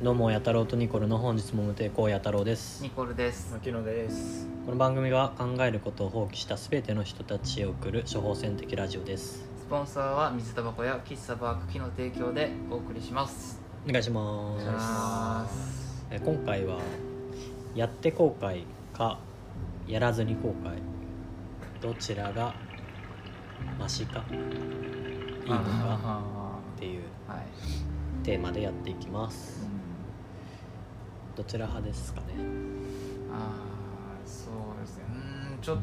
どうもや太郎とニコルの本日も無抵抗や太郎です。ニコルです。牧野です。この番組は考えることを放棄した全ての人たちへ送る処方箋的ラジオです。スポンサーは水タバコや喫茶バーク機の提供でお送りします。お願いします。お願いします。え今回はやって後悔かやらずに後悔。どちらがマシか。いいのかあっていうテーマでやっていきます。うん、どちら派ですかね。ああそうですね。うんちょっと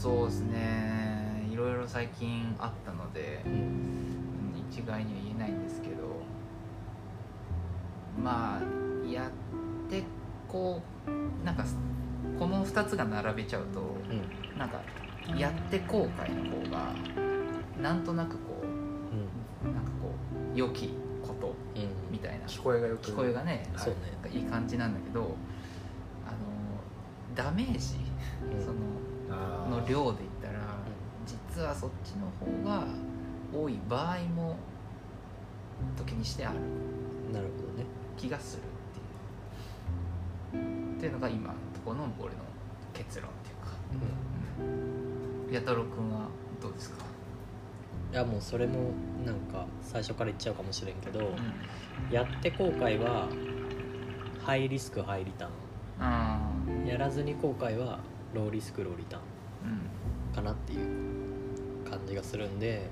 そうですね。いろいろ最近あったのでう、んうん一概には言えないんですけど。まあやってこうなんかこの2つが並べちゃうとうん。なんかやって後悔の方がなんとなくこうん。うなんかこう良きな。聞こえがよく。聞こえがねそうねいい感じなんだけどあのダメージ、うん。そのの量で言ったら、実はそっちの方が多い場合も時にしてある。なるほどね。気がするっていう。っていうのが今のところの俺の結論っていうか、うん、矢太郎君はどうですか、いやもうそれもなんか最初から言っちゃうかもしれんけど、うん、やって後悔はハイリスクハイリターあンやらずに後悔はローリスクローリターンかなっていう感じがするんで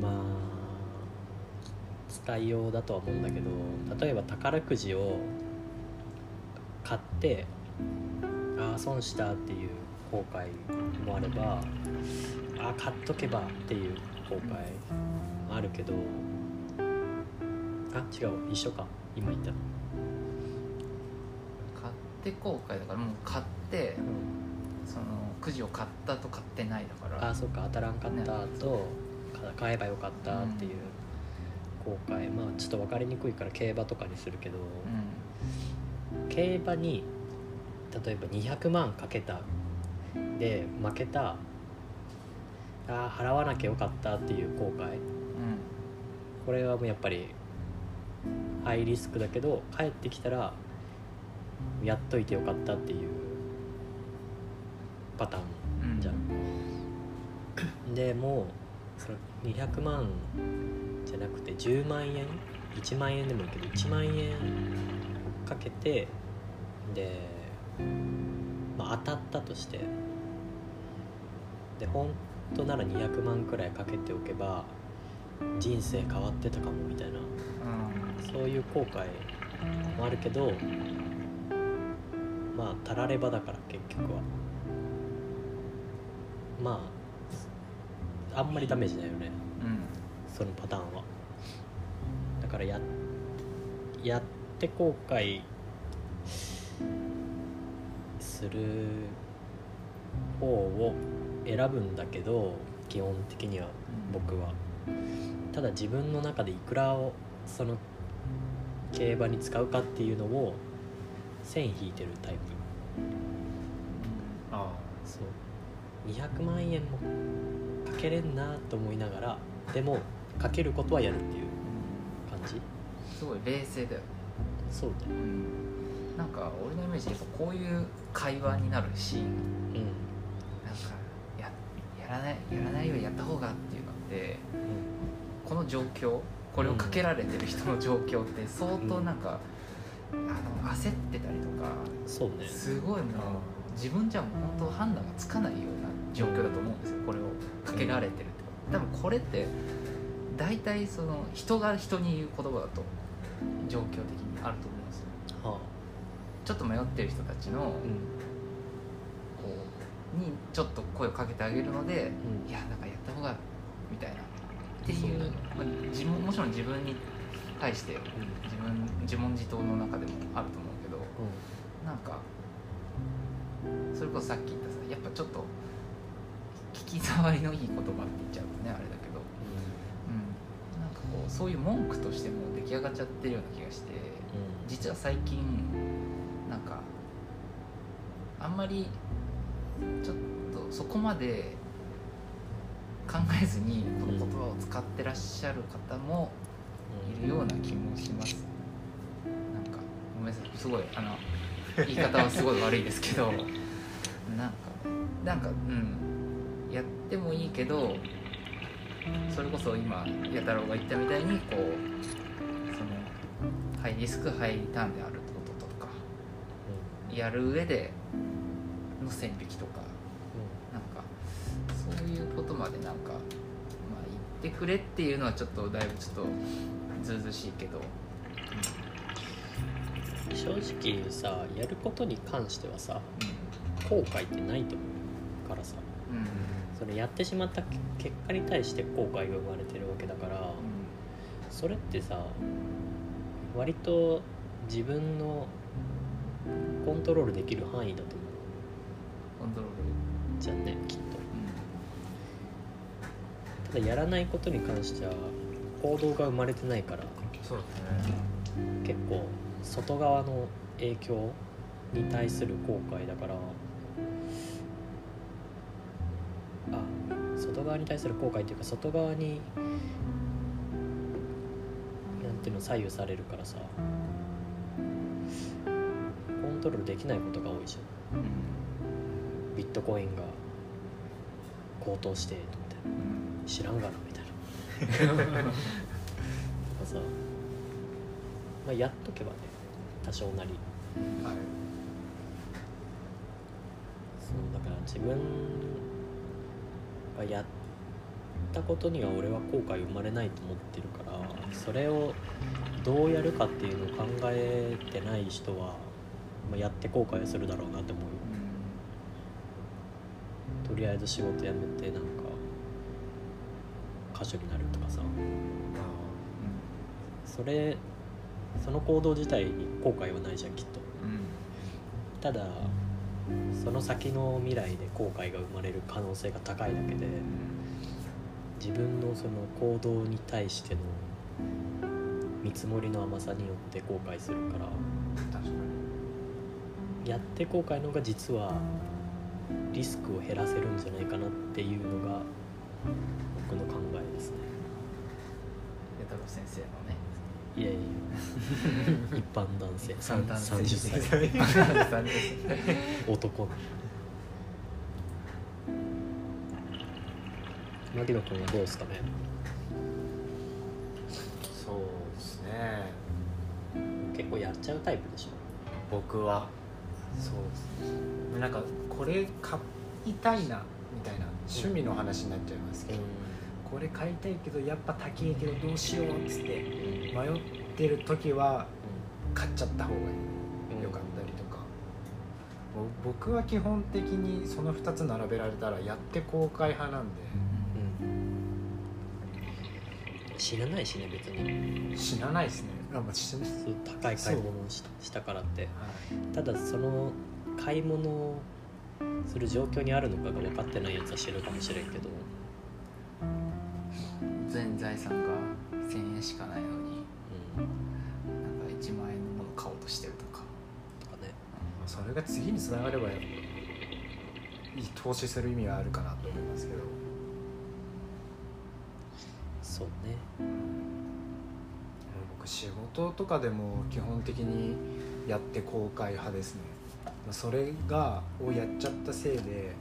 まあ使いようだとは思うんだけど例えば宝くじを買ってああ損したっていう後悔もあればああ買っとけばっていう後悔もあるけどあ違う一緒か。今言ったの、買って後悔だからもう買ってそのくじを買ったと買ってないだから。ああそうか当たらんかったとか買えばよかったっていう後悔。まあちょっと分かりにくいから競馬とかにするけどう競馬に例えば200万かけたで負けたああ払わなきゃよかったっていう後悔。んうんこれはもうやっぱりハイリスクだけど帰ってきたらやっといてよかったっていうパターンうんじゃん。でもうその200万じゃなくて10万円？1万円でもいいけど1万円かけてで、まあ、当たったとしてで本当なら200万くらいかけておけば人生変わってたかもみたいな。うん。そういう後悔もあるけどまあたらればだから結局は。まああんまりダメージないよね。うん。そのパターンは。だからややって後悔する方を選ぶんだけど基本的には僕は。ただ自分の中でいくらをその競馬に使うかっていうのを線引いてるタイプ。あそう。200万円もかけれんなと思いながらでもかけることはやるっていう感じ。すごい冷静だよそうだようん。なんか俺のイメージやっぱこういう会話になるシーンらないやらないよりやった方がっていうのってこの状況これをかけられてる人の状況って相当なんか、あの焦ってたりとかそうね。すごいもう自分じゃもう本当判断がつかないような状況だと思うんですよ。これをかけられてるって。多分これって大体その人が人に言う言葉だと状況的にあると思うんですよ。はちょっと迷ってる人たちのあうんちょっと声をかけてあげるので、うん。いやなんかやった方がみたいな。っていう。まあ、自分もちろん自分に対して自分自問自答の中でもあると思うけどなんかそれこそさっき言ったさやっぱちょっと聞き障りのいい言葉って言っちゃうとねあれだけど、うん、なんかこうそういう文句としても出来上がっちゃってるような気がしてうん。実は最近なんかあんまりちょっとそこまで考えずにこの言葉を使ってらっしゃる方もいるような気もします。なんかごめんなさいすごいあの言い方はすごい悪いですけど なんかなんかうんやってもいいけどそれこそ今弥太郎が言ったみたいにこうそのハイリスクハイリターンであることとかやる上での線引きとかことまでなんか、まあ、言ってくれっていうのはちょっとだいぶちょっとずうしいけど、正直さやることに関してはさ後悔ってないと思うからさ。うん。うんそれやってしまった結果に対して後悔が生まれてるわけだからそれってさ割と自分のコントロールできる範囲だと思コントロール、うじゃんねきっだやらないことに関しては行動が生まれてないからそうですね。結構外側の影響に対する後悔だからあ外側に対する後悔っていうか外側になんていうの左右されるからさコントロールできないことが多いじゃん。んうん。ビットコインが高騰してと思ってうん知らんがなみたいな。さ、まあ、やっとけばね多少なり。はい。そうだから自分がやったことには俺は後悔生まれないと思ってるからそれをどうやるかっていうのを考えてない人は、まあ、やって後悔するだろうなって思う。よとりあえず仕事辞めてなんか歌手になるとかさ。それその行動自体に後悔はないじゃんきっと。うん。ただその先の未来で後悔が生まれる可能性が高いだけで自分のその行動に対しての見積もりの甘さによって後悔するからやって後悔の方が実はリスクを減らせるんじゃないかなっていうのが僕の考え先生のね。いやいや一般男性。さん男性。30歳。30男。牧野君はどうですかね？そうですね。結構やっちゃうタイプでしょ？僕は。そうですね。なんかこれ買いたいなみたいな趣味の話になっちゃいますけど、これ買いたいけどやっぱ高いけどどうしようっつって迷ってる時は買っちゃった方がよかったりとか、ぼ僕は基本的にその2つ並べられたらやって公開派なんで。うん。知らないしね別に。死なないですね。あ、まあ、死な高い買い物をししたからって。はい。ただその買い物をする状況にあるのかが分かってないやつは知るかもしれんけど。全財産が1000円しかないのにうんなんか1万円のもの買おうとしてるとか。とかね。まあそれが次につながればいい投資する意味はあるかなと思いますけど。そうね。僕仕事とかでも基本的にやって公開派ですね。まあそれがをやっちゃったせいで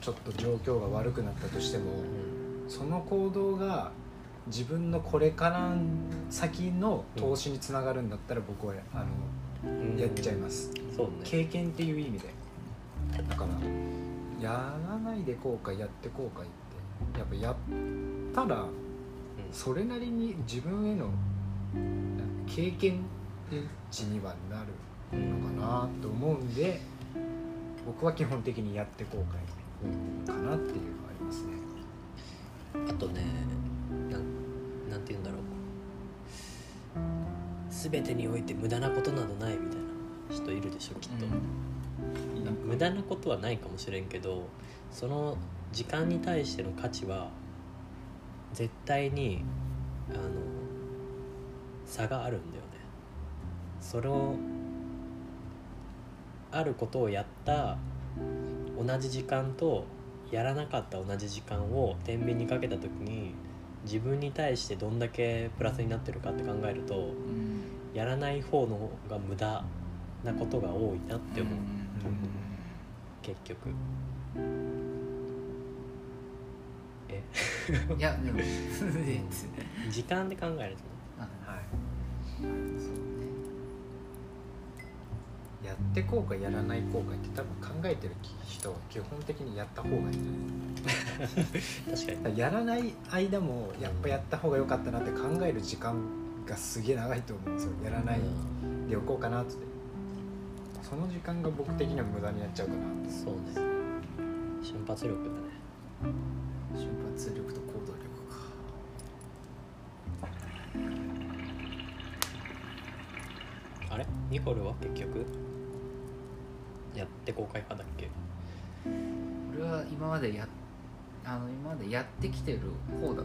ちょっと状況が悪くなったとしてもうんその行動が自分のこれから先の投資につながるんだったら僕はあうん。のやっちゃいます。そうね。経験っていう意味で。だからやらないで後悔やって後悔って。やっぱやったらうん。それなりに自分への経験値にはなるのかなと思うんで僕は基本的にやって後うん悔かなっていうのはありますねあとねなんなんて言うんだろう。全てにおいて無駄なことなどないみたいな人いるでしょきっと、無駄なことはないかもしれんけどその時間に対しての価値は絶対にあの差があるんだよね。それをあることをやった同じ時間とやらなかった同じ時間を天秤にかけた時に自分に対してどんだけプラスになってるかって考えるとうん。やらない方の方が無駄なことが多いなって思う、結局。え？いやでも 時間で考えると？ねはいやって効果やらない効果って多分考えてる人は基本的にやった方がいいんじゃない？確かに。やらない間もやっぱやった方が良かったなって考える時間がすげえ長いと思うんですよ。やらないうんでおこうかなって。その時間が僕的には無駄になっちゃうかなって。そうね瞬発力だね。瞬発力と行動力か。あれ？ニコルは結局？やって公開派だっけ？俺は今までやあの今までやってきてる方だでも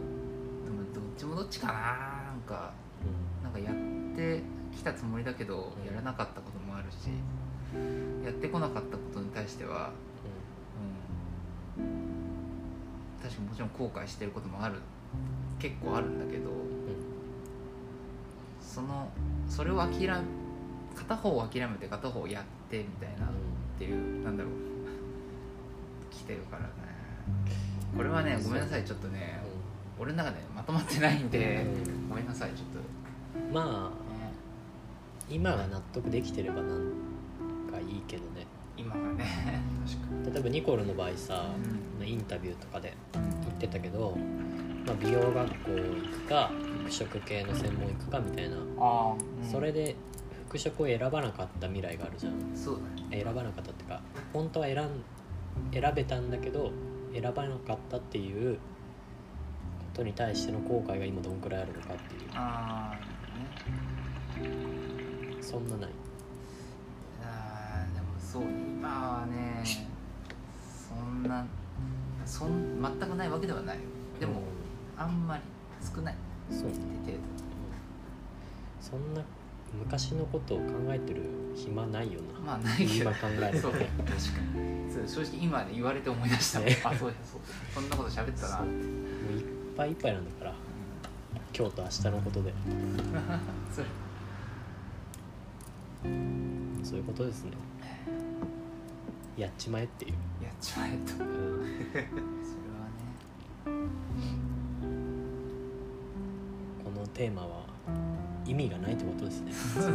どっちもどっちかな。なんかなんかやってきたつもりだけどうん。やらなかったこともあるしやってこなかったことに対しては、うん、確かにもちろん後悔してることもある結構あるんだけどそのそれを諦め片方を諦めて片方をやってみたいなっていうなんだろう。来てるからね。これはねごめんなさいちょっとね俺の中でまとまってないんでうん。ごめんなさいちょっと。まあ今が納得できてればなんかいいけどね。今がね例えばニコルの場合さ、うインタビューとかで言ってたけど、まあ、美容学校行くか服飾系の専門行くかみたいな、ああ、それで服飾を選ばなかった未来があるじゃん。そうだね。選ばなかったっていうか本当は選ん選べたんだけど選ばなかったっていうことに対しての後悔が今どんくらいあるのかっていう。ああね。そんなない。あーでもそうね。今はね そんなそん全くないわけではないでも、あんまり少ない。う。んそうね程そんな昔のことを考えてる暇ないよ度な。まあないけど。今考える確かに。そう正直今ね言われて思い出した、ね。あそうやそう。そんなこと喋ってたな。もういっぱいいっぱいなんだから。今日と明日のことで。そう。いうことですね。やっちまえっていう、やっちまえと。それはうんね。このテーマは意味がないってことですね。ま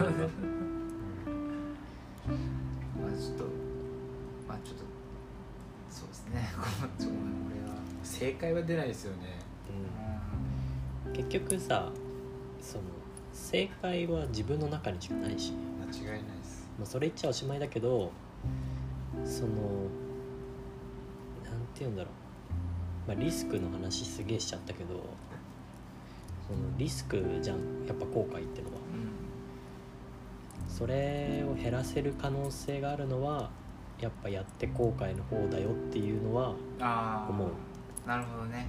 あちょっとまあちょっとそうですね。正解は出ないですよね。うん。結局さその正解は自分の中にしかないし、間違いないです。まあ、それ言っちゃおしまいだけどそのなんて言うんだろう、まあ、リスクの話すげえしちゃったけどそのリスクじゃんやっぱ後悔ってのは。それを減らせる可能性があるのはやっぱやって後悔の方だよっていうのは思う。なるほどね。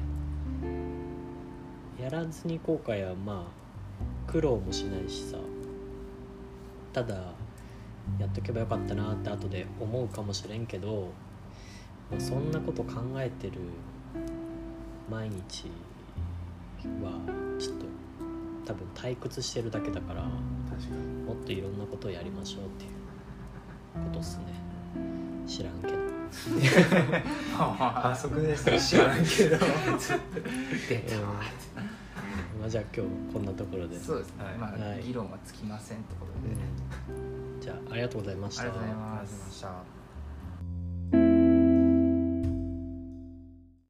やらずに後悔はまあ苦労もしないしさ。ただやっとけばよかったなって後で思うかもしれんけど、まあ、そんなこと考えてる毎日は多分退屈してるだけだからも確かに。っといろんなことをやりましょうっていうことっすね。知らんけど。反則ですよ知らんけど。出たうん。まあじゃあ今日こんなところで。そうですね、はい。まあ、はい。議論はつきませんってことで、じゃあありがとうございました。ありがとうございました